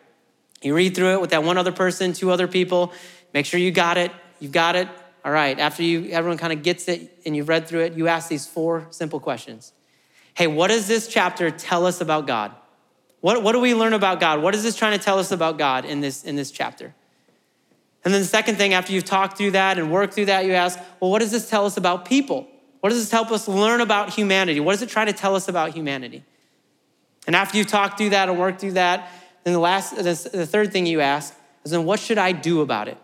You read through it with that one other person, two other people. Make sure you got it. You've got it. All right. After you, everyone kind of gets it and you've read through it, you ask these four simple questions hey, what does this chapter tell us about God? What, what do we learn about God? What is this trying to tell us about God in this, in this chapter? And then the second thing, after you've talked through that and worked through that, you ask, well, what does this tell us about people? What does this help us learn about humanity? What does it try to tell us about humanity? And after you've talked through that and worked through that, then the last, the third thing you ask is then what should I do about it?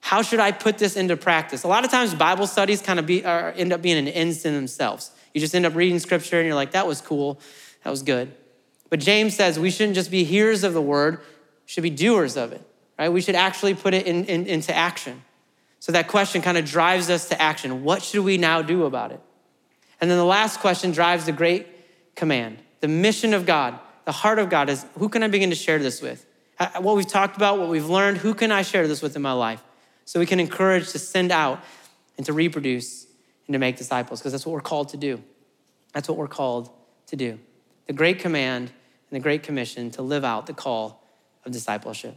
How should I put this into practice? A lot of times Bible studies kind of be, end up being an ends in themselves. You just end up reading scripture and you're like, that was cool, that was good. But James says we shouldn't just be hearers of the word, should be doers of it, right? We should actually put it in, in, into action. So that question kind of drives us to action. What should we now do about it? And then the last question drives the great command. The mission of God, the heart of God is who can I begin to share this with? Uh, uh, what we've talked about, what we've learned, who can I share this with in my life? So we can encourage to send out and to reproduce and to make disciples, because that's what we're called to do. That's what we're called to do. The great command and the great commission to live out the call of discipleship.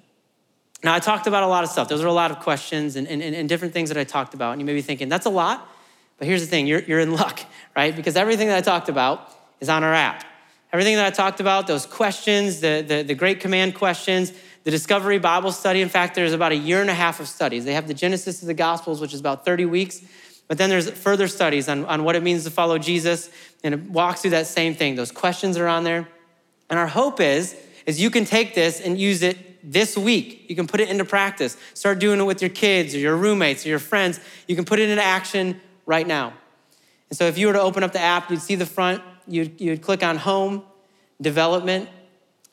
Now, I talked about a lot of stuff. Those are a lot of questions and, and, and different things that I talked about. And you may be thinking, that's a lot. But here's the thing you're, you're in luck, right? Because everything that I talked about is on our app. Everything that I talked about, those questions, the, the, the great command questions, the Discovery Bible study. In fact, there's about a year and a half of studies. They have the Genesis of the Gospels, which is about 30 weeks. But then there's further studies on, on what it means to follow Jesus, and it walks through that same thing. Those questions are on there. And our hope is, is you can take this and use it this week. You can put it into practice. Start doing it with your kids or your roommates or your friends. You can put it into action right now. And so if you were to open up the app, you'd see the front, you'd, you'd click on home, development,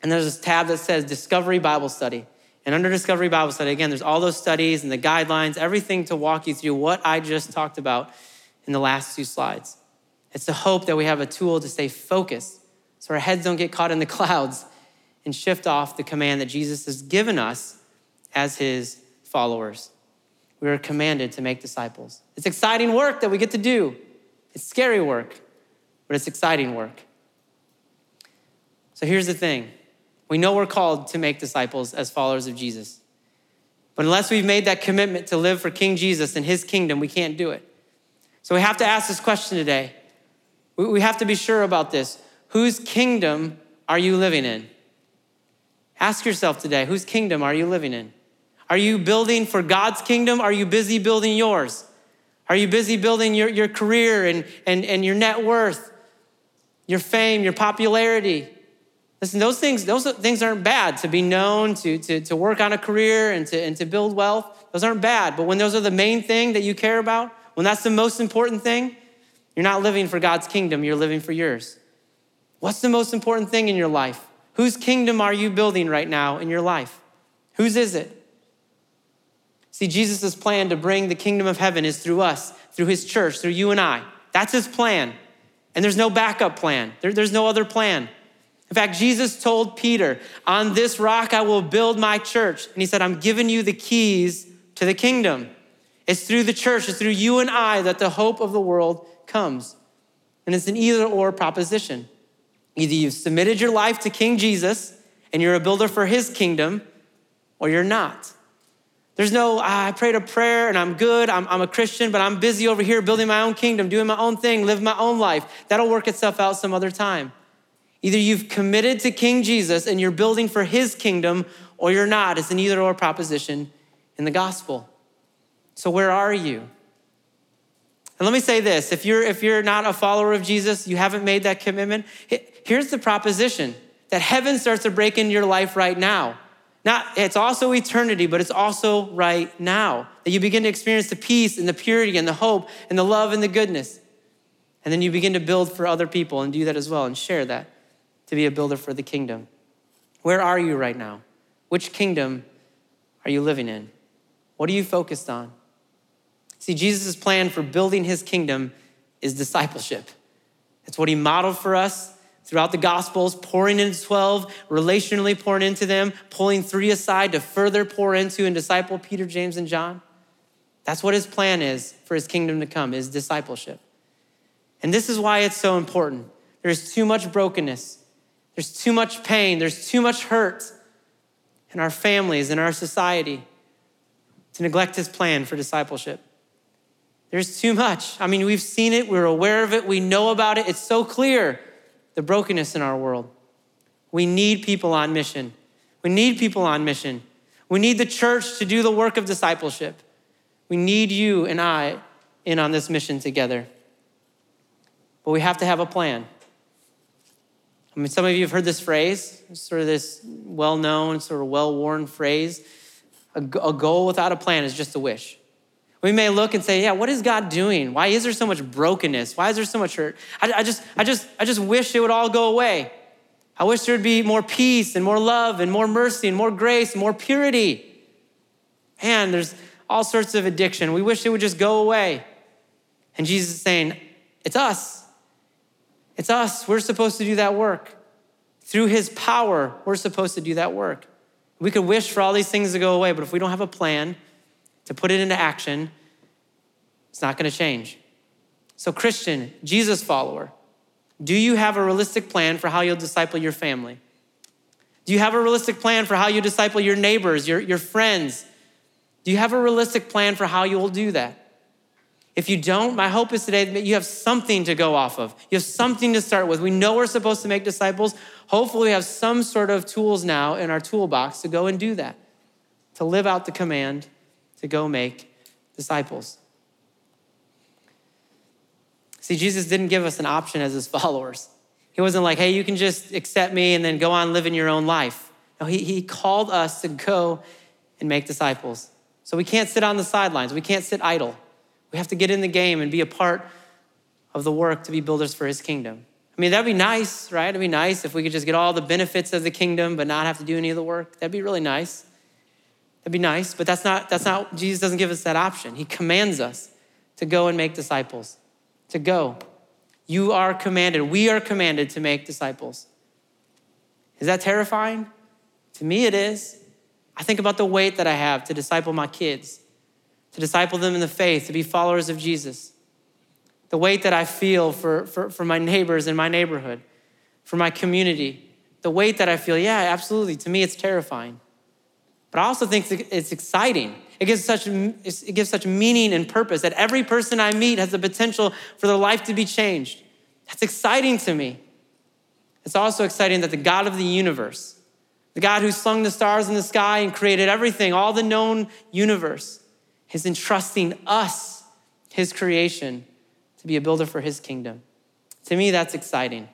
and there's this tab that says Discovery Bible Study. And under Discovery Bible Study, again, there's all those studies and the guidelines, everything to walk you through what I just talked about in the last two slides. It's the hope that we have a tool to stay focused so our heads don't get caught in the clouds and shift off the command that Jesus has given us as his followers. We are commanded to make disciples. It's exciting work that we get to do. It's scary work, but it's exciting work. So here's the thing we know we're called to make disciples as followers of Jesus. But unless we've made that commitment to live for King Jesus and his kingdom, we can't do it. So we have to ask this question today. We have to be sure about this. Whose kingdom are you living in? Ask yourself today, whose kingdom are you living in? Are you building for God's kingdom? Are you busy building yours? Are you busy building your, your career and, and, and your net worth, your fame, your popularity? Listen, those things, those things aren't bad to be known, to, to, to work on a career and to, and to build wealth. Those aren't bad. But when those are the main thing that you care about, when that's the most important thing, you're not living for God's kingdom, you're living for yours. What's the most important thing in your life? Whose kingdom are you building right now in your life? Whose is it? See, Jesus' plan to bring the kingdom of heaven is through us, through his church, through you and I. That's his plan. And there's no backup plan, there, there's no other plan. In fact, Jesus told Peter, On this rock I will build my church. And he said, I'm giving you the keys to the kingdom. It's through the church, it's through you and I that the hope of the world comes. And it's an either or proposition. Either you've submitted your life to King Jesus and you're a builder for his kingdom, or you're not. There's no, ah, I prayed a prayer and I'm good, I'm, I'm a Christian, but I'm busy over here building my own kingdom, doing my own thing, living my own life. That'll work itself out some other time. Either you've committed to King Jesus and you're building for his kingdom, or you're not. It's an either or proposition in the gospel. So, where are you? And let me say this if you're, if you're not a follower of Jesus, you haven't made that commitment, here's the proposition that heaven starts to break into your life right now. Not, it's also eternity, but it's also right now. That you begin to experience the peace and the purity and the hope and the love and the goodness. And then you begin to build for other people and do that as well and share that to be a builder for the kingdom. Where are you right now? Which kingdom are you living in? What are you focused on? See, Jesus' plan for building his kingdom is discipleship. It's what he modeled for us throughout the Gospels, pouring into 12, relationally pouring into them, pulling three aside to further pour into and disciple Peter, James, and John. That's what his plan is for his kingdom to come, is discipleship. And this is why it's so important. There's too much brokenness. There's too much pain. There's too much hurt in our families, in our society, to neglect his plan for discipleship. There's too much. I mean, we've seen it, we're aware of it, we know about it. It's so clear the brokenness in our world. We need people on mission. We need people on mission. We need the church to do the work of discipleship. We need you and I in on this mission together. But we have to have a plan. I mean, some of you have heard this phrase, sort of this well known, sort of well worn phrase. A, goal without a plan is just a wish. We may look and say, yeah, what is God doing? Why is there so much brokenness? Why is there so much hurt? I, I, just, I, just, I just wish it would all go away. I wish there would be more peace and more love and more mercy and more grace and more purity. Man, there's all sorts of addiction. We wish it would just go away. And Jesus is saying, it's us. It's us. We're supposed to do that work. Through his power, we're supposed to do that work. We could wish for all these things to go away, but if we don't have a plan, to put it into action, it's not going to change. So, Christian, Jesus follower, do you have a realistic plan for how you'll disciple your family? Do you have a realistic plan for how you disciple your neighbors, your, your friends? Do you have a realistic plan for how you will do that? If you don't, my hope is today that you have something to go off of. You have something to start with. We know we're supposed to make disciples. Hopefully, we have some sort of tools now in our toolbox to go and do that, to live out the command to go make disciples. See, Jesus didn't give us an option as his followers. He wasn't like, hey, you can just accept me and then go on living your own life. No, he, he called us to go and make disciples. So we can't sit on the sidelines, we can't sit idle. We have to get in the game and be a part of the work to be builders for his kingdom. I mean, that'd be nice, right? It'd be nice if we could just get all the benefits of the kingdom but not have to do any of the work. That'd be really nice. That'd be nice, but that's not, that's not, Jesus doesn't give us that option. He commands us to go and make disciples, to go. You are commanded, we are commanded to make disciples. Is that terrifying? To me, it is. I think about the weight that I have to disciple my kids, to disciple them in the faith, to be followers of Jesus. The weight that I feel for, for, for my neighbors in my neighborhood, for my community. The weight that I feel, yeah, absolutely. To me, it's terrifying. But I also think it's exciting. It gives such, it gives such meaning and purpose that every person I meet has the potential for their life to be changed. That's exciting to me. It's also exciting that the God of the universe, the God who slung the stars in the sky and created everything, all the known universe, is entrusting us, his creation, to be a builder for his kingdom. To me, that's exciting.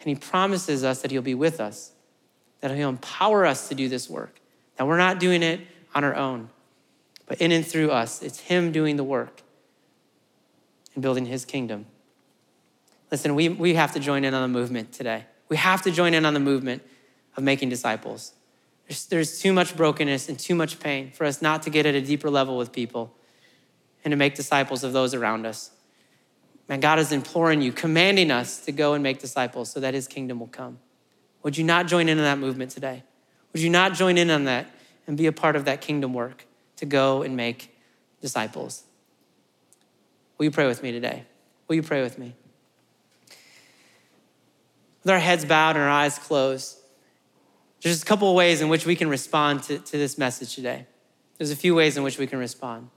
And he promises us that he'll be with us, that he'll empower us to do this work. That we're not doing it on our own, but in and through us. It's Him doing the work and building His kingdom. Listen, we, we have to join in on the movement today. We have to join in on the movement of making disciples. There's, there's too much brokenness and too much pain for us not to get at a deeper level with people and to make disciples of those around us. Man, God is imploring you, commanding us to go and make disciples so that his kingdom will come. Would you not join in on that movement today? Would you not join in on that and be a part of that kingdom work to go and make disciples? Will you pray with me today? Will you pray with me? with our heads bowed and our eyes closed, there's just a couple of ways in which we can respond to, to this message today. There's a few ways in which we can respond.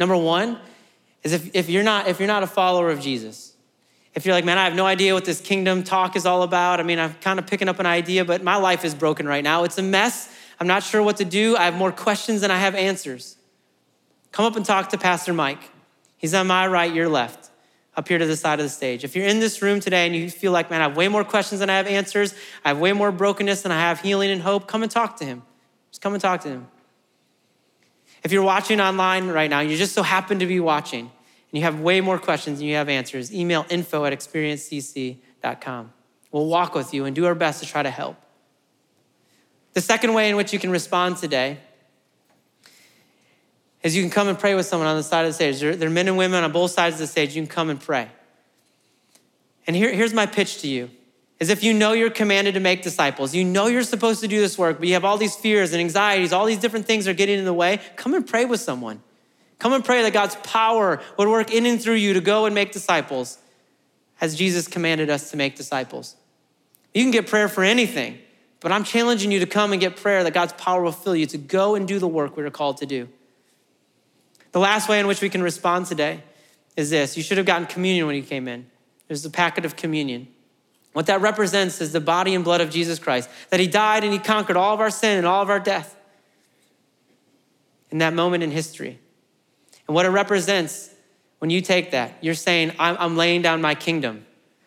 Number one is if, if, you're not, if you're not a follower of Jesus, if you're like, man, I have no idea what this kingdom talk is all about. I mean, I'm kind of picking up an idea, but my life is broken right now. It's a mess. I'm not sure what to do. I have more questions than I have answers. Come up and talk to Pastor Mike. He's on my right, your left, up here to the side of the stage. If you're in this room today and you feel like, man, I have way more questions than I have answers, I have way more brokenness than I have healing and hope, come and talk to him. Just come and talk to him. If you're watching online right now, you just so happen to be watching, and you have way more questions than you have answers, email info at experiencecc.com. We'll walk with you and do our best to try to help. The second way in which you can respond today is you can come and pray with someone on the side of the stage. There, there are men and women on both sides of the stage. You can come and pray. And here, here's my pitch to you is if you know you're commanded to make disciples, you know you're supposed to do this work, but you have all these fears and anxieties, all these different things are getting in the way, come and pray with someone. Come and pray that God's power would work in and through you to go and make disciples as Jesus commanded us to make disciples. You can get prayer for anything, but I'm challenging you to come and get prayer that God's power will fill you to go and do the work we are called to do. The last way in which we can respond today is this you should have gotten communion when you came in. There's a packet of communion. What that represents is the body and blood of Jesus Christ, that he died and he conquered all of our sin and all of our death in that moment in history. And what it represents when you take that, you're saying, I'm, I'm laying down my kingdom.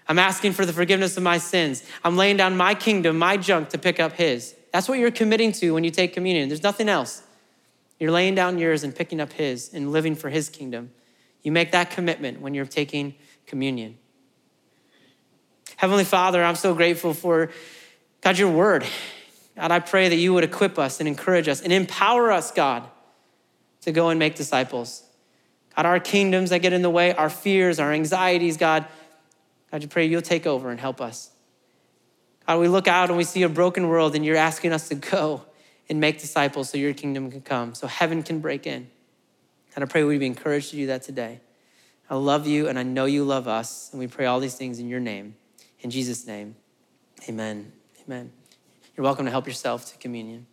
I'm asking for the forgiveness of my sins. I'm laying down my kingdom, my junk to pick up his. That's what you're committing to when you take communion. There's nothing else. You're laying down yours and picking up His and living for His kingdom. You make that commitment when you're taking communion. Heavenly Father, I'm so grateful for, God, your word. God, I pray that you would equip us and encourage us and empower us, God, to go and make disciples. God, our kingdoms that get in the way, our fears, our anxieties, God, God, you pray you'll take over and help us. God, we look out and we see a broken world and you're asking us to go and make disciples so your kingdom can come, so heaven can break in. And I pray we'd be encouraged to do that today. I love you and I know you love us. And we pray all these things in your name. In Jesus' name, amen. Amen. You're welcome to help yourself to communion.